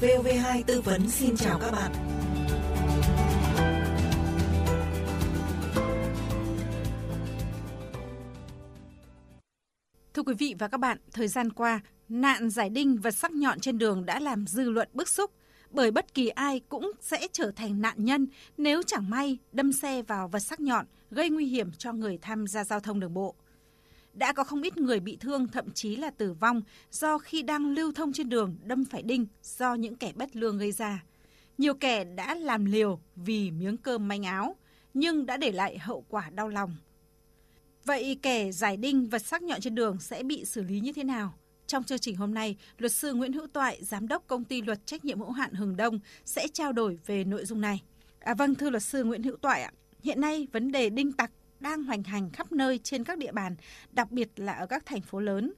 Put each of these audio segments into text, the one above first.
VV2 tư vấn xin chào các bạn. Thưa quý vị và các bạn, thời gian qua, nạn giải đinh và sắc nhọn trên đường đã làm dư luận bức xúc bởi bất kỳ ai cũng sẽ trở thành nạn nhân nếu chẳng may đâm xe vào vật sắc nhọn gây nguy hiểm cho người tham gia giao thông đường bộ. Đã có không ít người bị thương thậm chí là tử vong do khi đang lưu thông trên đường đâm phải đinh do những kẻ bất lương gây ra. Nhiều kẻ đã làm liều vì miếng cơm manh áo, nhưng đã để lại hậu quả đau lòng. Vậy kẻ giải đinh vật sắc nhọn trên đường sẽ bị xử lý như thế nào? Trong chương trình hôm nay, luật sư Nguyễn Hữu Toại, giám đốc công ty luật trách nhiệm hữu hạn Hừng Đông sẽ trao đổi về nội dung này. À, vâng, thưa luật sư Nguyễn Hữu Toại ạ, hiện nay vấn đề đinh tặc đang hoành hành khắp nơi trên các địa bàn, đặc biệt là ở các thành phố lớn.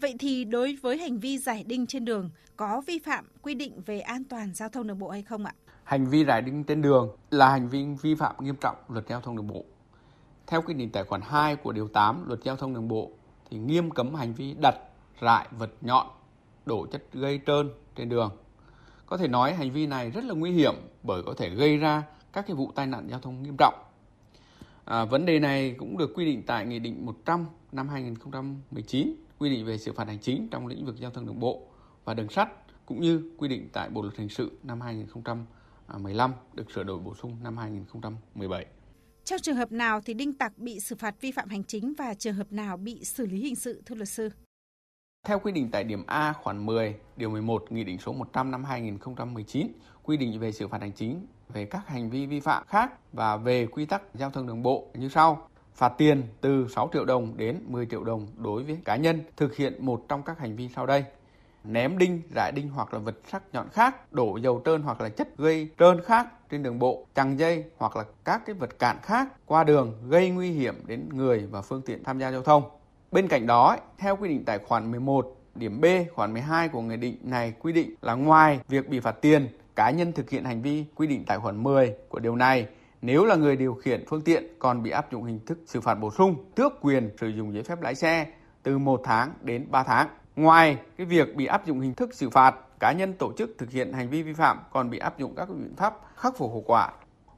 Vậy thì đối với hành vi giải đinh trên đường có vi phạm quy định về an toàn giao thông đường bộ hay không ạ? Hành vi giải đinh trên đường là hành vi vi phạm nghiêm trọng luật giao thông đường bộ. Theo quy định tài khoản 2 của điều 8 luật giao thông đường bộ thì nghiêm cấm hành vi đặt rải vật nhọn, đổ chất gây trơn trên đường. Có thể nói hành vi này rất là nguy hiểm bởi có thể gây ra các cái vụ tai nạn giao thông nghiêm trọng. À, vấn đề này cũng được quy định tại Nghị định 100 năm 2019 quy định về xử phạt hành chính trong lĩnh vực giao thông đường bộ và đường sắt cũng như quy định tại Bộ luật hình sự năm 2015 được sửa đổi bổ sung năm 2017. Trong trường hợp nào thì đinh tặc bị xử phạt vi phạm hành chính và trường hợp nào bị xử lý hình sự thưa luật sư? Theo quy định tại điểm A khoản 10, điều 11 Nghị định số 100 năm 2019 quy định về xử phạt hành chính về các hành vi vi phạm khác và về quy tắc giao thông đường bộ như sau. Phạt tiền từ 6 triệu đồng đến 10 triệu đồng đối với cá nhân thực hiện một trong các hành vi sau đây. Ném đinh, rải đinh hoặc là vật sắc nhọn khác, đổ dầu trơn hoặc là chất gây trơn khác trên đường bộ, chằng dây hoặc là các cái vật cản khác qua đường gây nguy hiểm đến người và phương tiện tham gia giao thông. Bên cạnh đó, theo quy định tại khoản 11 điểm B khoản 12 của nghị định này quy định là ngoài việc bị phạt tiền, cá nhân thực hiện hành vi quy định tại khoản 10 của điều này nếu là người điều khiển phương tiện còn bị áp dụng hình thức xử phạt bổ sung, tước quyền sử dụng giấy phép lái xe từ 1 tháng đến 3 tháng. Ngoài cái việc bị áp dụng hình thức xử phạt, cá nhân tổ chức thực hiện hành vi vi phạm còn bị áp dụng các biện pháp khắc phục hậu quả.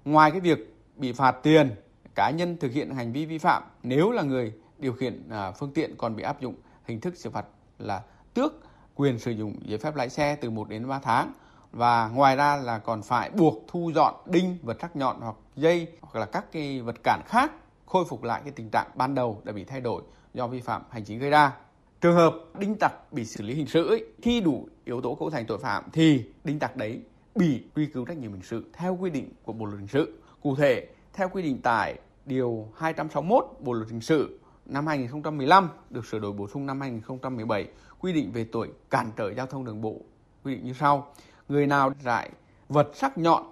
Ngoài cái việc bị phạt tiền, cá nhân thực hiện hành vi vi phạm nếu là người điều khiển à, phương tiện còn bị áp dụng hình thức xử phạt là tước quyền sử dụng giấy phép lái xe từ 1 đến 3 tháng và ngoài ra là còn phải buộc thu dọn đinh vật sắc nhọn hoặc dây hoặc là các cái vật cản khác khôi phục lại cái tình trạng ban đầu đã bị thay đổi do vi phạm hành chính gây ra. Trường hợp đinh tặc bị xử lý hình sự ấy, khi đủ yếu tố cấu thành tội phạm thì đinh tặc đấy bị truy cứu trách nhiệm hình sự theo quy định của Bộ luật hình sự. Cụ thể, theo quy định tại điều 261 Bộ luật hình sự năm 2015 được sửa đổi bổ sung năm 2017 quy định về tội cản trở giao thông đường bộ quy định như sau người nào rải vật sắc nhọn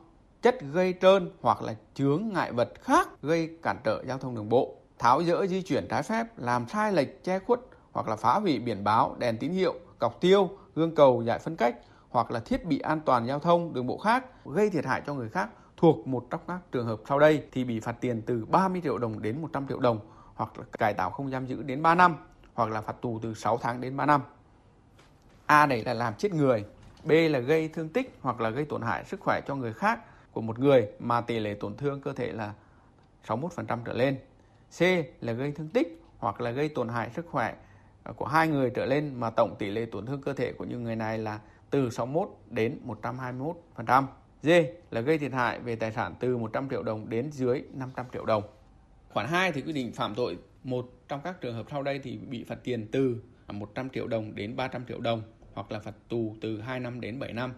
chất gây trơn hoặc là chướng ngại vật khác gây cản trở giao thông đường bộ tháo dỡ di chuyển trái phép làm sai lệch che khuất hoặc là phá hủy biển báo đèn tín hiệu cọc tiêu gương cầu giải phân cách hoặc là thiết bị an toàn giao thông đường bộ khác gây thiệt hại cho người khác thuộc một trong các trường hợp sau đây thì bị phạt tiền từ 30 triệu đồng đến 100 triệu đồng hoặc là cải tạo không giam giữ đến 3 năm hoặc là phạt tù từ 6 tháng đến 3 năm. A này là làm chết người, B là gây thương tích hoặc là gây tổn hại sức khỏe cho người khác của một người mà tỷ lệ tổn thương cơ thể là 61% trở lên. C là gây thương tích hoặc là gây tổn hại sức khỏe ờ, của hai người trở lên mà tổng tỷ lệ tổn thương cơ thể của những người này là từ 61 đến 121%. D là gây thiệt hại về tài sản từ 100 triệu đồng đến dưới 500 triệu đồng. Khoản 2 thì quy định phạm tội một trong các trường hợp sau đây thì bị phạt tiền từ 100 triệu đồng đến 300 triệu đồng hoặc là phạt tù từ 2 năm đến 7 năm.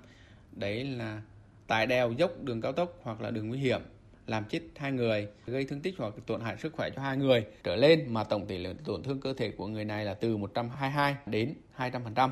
Đấy là tại đèo dốc đường cao tốc hoặc là đường nguy hiểm làm chết hai người, gây thương tích hoặc tổn hại sức khỏe cho hai người trở lên mà tổng tỷ lệ tổn thương cơ thể của người này là từ 122 đến 200%.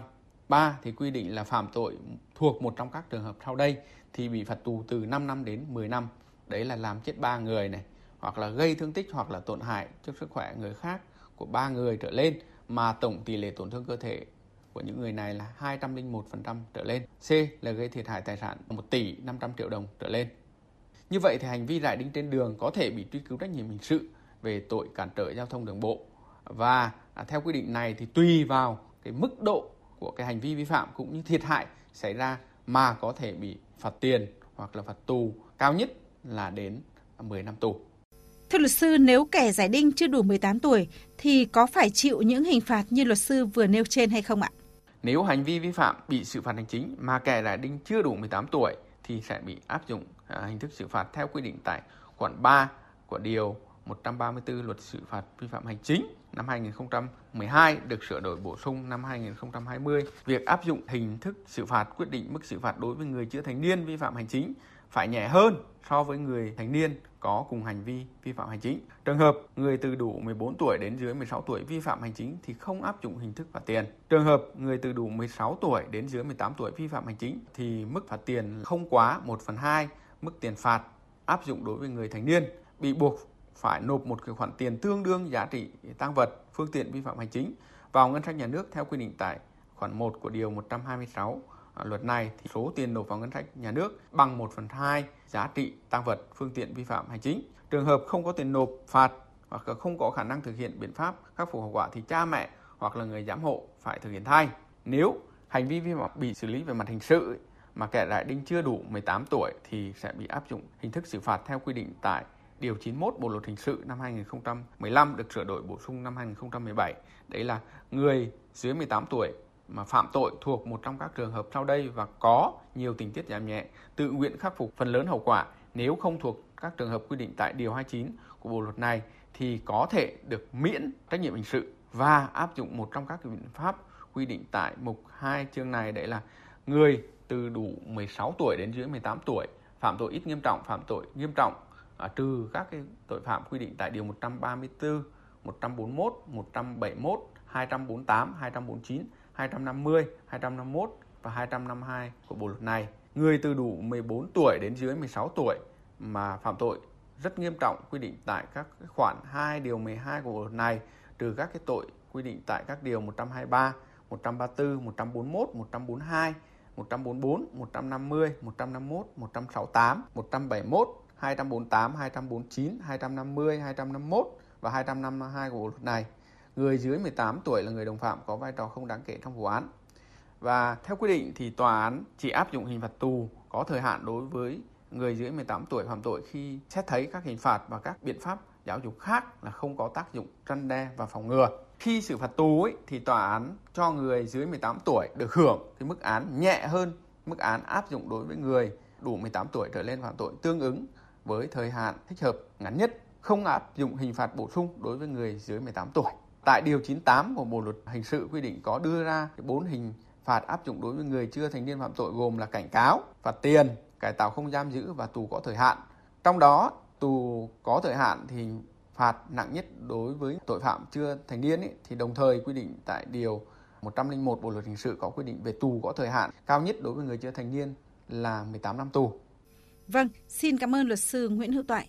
3 thì quy định là phạm tội thuộc một trong các trường hợp sau đây thì bị phạt tù từ 5 năm đến 10 năm. Đấy là làm chết ba người này, hoặc là gây thương tích hoặc là tổn hại cho sức khỏe người khác của ba người trở lên mà tổng tỷ lệ tổn thương cơ thể của những người này là 201% trở lên. C là gây thiệt hại tài sản 1 tỷ 500 triệu đồng trở lên. Như vậy thì hành vi rải đinh trên đường có thể bị truy cứu trách nhiệm hình sự về tội cản trở giao thông đường bộ. Và à, theo quy định này thì tùy vào cái mức độ của cái hành vi vi phạm cũng như thiệt hại xảy ra mà có thể bị phạt tiền hoặc là phạt tù cao nhất là đến 10 năm tù. Thưa luật sư, nếu kẻ giải đinh chưa đủ 18 tuổi thì có phải chịu những hình phạt như luật sư vừa nêu trên hay không ạ? Nếu hành vi vi phạm bị xử phạt hành chính mà kẻ là đinh chưa đủ 18 tuổi thì sẽ bị áp dụng à, hình thức xử phạt theo quy định tại khoản 3 của điều 134 luật xử phạt vi phạm hành chính năm 2012 được sửa đổi bổ sung năm 2020. Việc áp dụng hình thức xử phạt quyết định mức xử phạt đối với người chưa thành niên vi phạm hành chính phải nhẹ hơn so với người thành niên có cùng hành vi vi phạm hành chính. Trường hợp người từ đủ 14 tuổi đến dưới 16 tuổi vi phạm hành chính thì không áp dụng hình thức phạt tiền. Trường hợp người từ đủ 16 tuổi đến dưới 18 tuổi vi phạm hành chính thì mức phạt tiền không quá 1 phần 2 mức tiền phạt áp dụng đối với người thành niên bị buộc phải nộp một khoản tiền tương đương giá trị tăng vật, phương tiện vi phạm hành chính vào ngân sách nhà nước theo quy định tại khoản 1 của điều 126 luật này thì số tiền nộp vào ngân sách nhà nước bằng 1 phần 2 giá trị tăng vật phương tiện vi phạm hành chính. Trường hợp không có tiền nộp, phạt hoặc không có khả năng thực hiện biện pháp khắc phục hậu quả thì cha mẹ hoặc là người giám hộ phải thực hiện thay. Nếu hành vi vi phạm bị xử lý về mặt hình sự mà kẻ đại đinh chưa đủ 18 tuổi thì sẽ bị áp dụng hình thức xử phạt theo quy định tại Điều 91 Bộ Luật Hình sự năm 2015 được sửa đổi bổ sung năm 2017. Đấy là người dưới 18 tuổi mà phạm tội thuộc một trong các trường hợp sau đây và có nhiều tình tiết giảm nhẹ, tự nguyện khắc phục phần lớn hậu quả. Nếu không thuộc các trường hợp quy định tại điều 29 của bộ luật này thì có thể được miễn trách nhiệm hình sự và áp dụng một trong các biện pháp quy định tại mục 2 chương này đấy là người từ đủ 16 tuổi đến dưới 18 tuổi phạm tội ít nghiêm trọng, phạm tội nghiêm trọng à, trừ các cái tội phạm quy định tại điều 134, 141, 171, 248, 249 250, 251 và 252 của bộ luật này. Người từ đủ 14 tuổi đến dưới 16 tuổi mà phạm tội rất nghiêm trọng quy định tại các khoản 2 điều 12 của bộ luật này trừ các cái tội quy định tại các điều 123, 134, 141, 142, 144, 150, 151, 168, 171, 248, 249, 250, 251 và 252 của bộ luật này người dưới 18 tuổi là người đồng phạm có vai trò không đáng kể trong vụ án. Và theo quy định thì tòa án chỉ áp dụng hình phạt tù có thời hạn đối với người dưới 18 tuổi phạm tội khi xét thấy các hình phạt và các biện pháp giáo dục khác là không có tác dụng răn đe và phòng ngừa. Khi xử phạt tù ấy, thì tòa án cho người dưới 18 tuổi được hưởng cái mức án nhẹ hơn mức án áp dụng đối với người đủ 18 tuổi trở lên phạm tội tương ứng với thời hạn thích hợp ngắn nhất, không áp dụng hình phạt bổ sung đối với người dưới 18 tuổi. Tại điều 98 của Bộ luật hình sự quy định có đưa ra bốn hình phạt áp dụng đối với người chưa thành niên phạm tội gồm là cảnh cáo, phạt tiền, cải tạo không giam giữ và tù có thời hạn. Trong đó, tù có thời hạn thì phạt nặng nhất đối với tội phạm chưa thành niên ấy, thì đồng thời quy định tại điều 101 Bộ luật hình sự có quy định về tù có thời hạn cao nhất đối với người chưa thành niên là 18 năm tù. Vâng, xin cảm ơn luật sư Nguyễn Hữu Toại.